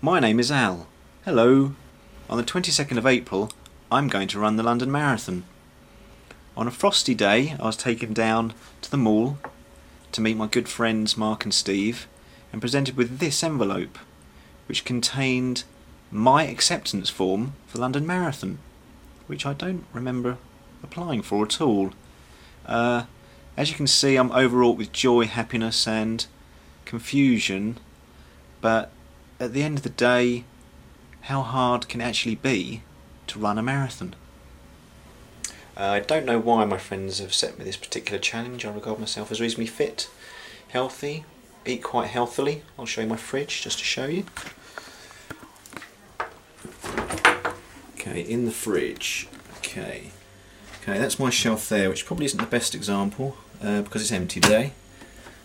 My name is Al. Hello. On the 22nd of April, I'm going to run the London Marathon. On a frosty day, I was taken down to the mall to meet my good friends Mark and Steve and presented with this envelope, which contained my acceptance form for London Marathon, which I don't remember applying for at all. Uh, as you can see, I'm overwrought with joy, happiness, and confusion, but at the end of the day, how hard can it actually be to run a marathon? Uh, I don't know why my friends have set me this particular challenge. I regard myself as reasonably fit, healthy, eat quite healthily. I'll show you my fridge just to show you. Okay, in the fridge. Okay. Okay, that's my shelf there, which probably isn't the best example uh, because it's empty today.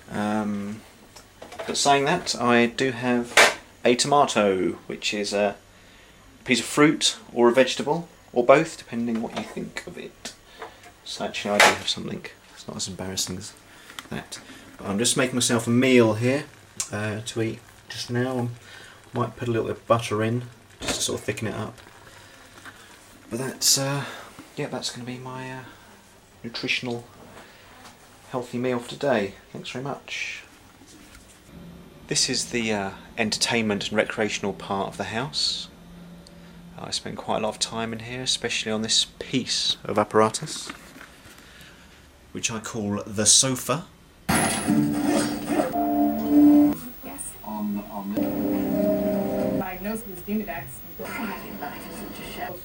Um, but saying that, I do have a tomato, which is a piece of fruit or a vegetable, or both, depending what you think of it. So actually I do have something. It's not as embarrassing as that. But I'm just making myself a meal here uh, to eat just now. I might put a little bit of butter in, just to sort of thicken it up. But that's, uh, yeah, that's going to be my uh, nutritional, healthy meal for today. Thanks very much. This is the uh, entertainment and recreational part of the house. I spend quite a lot of time in here, especially on this piece of apparatus, which I call the sofa. Yes. on, on this. Diagnosed with.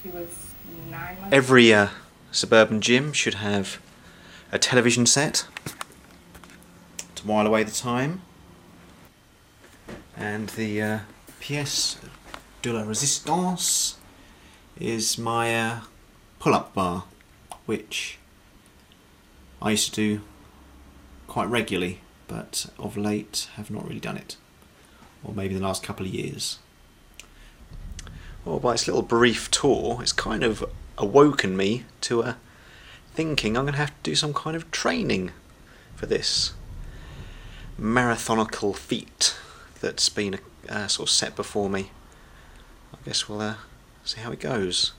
She was nine months. Every uh, suburban gym should have a television set to while away the time. And the uh, pièce de la résistance is my uh, pull up bar, which I used to do quite regularly, but of late have not really done it. Or maybe the last couple of years. Well, by this little brief tour, it's kind of awoken me to a thinking I'm going to have to do some kind of training for this marathonical feat that's been uh, sort of set before me. I guess we'll uh, see how it goes.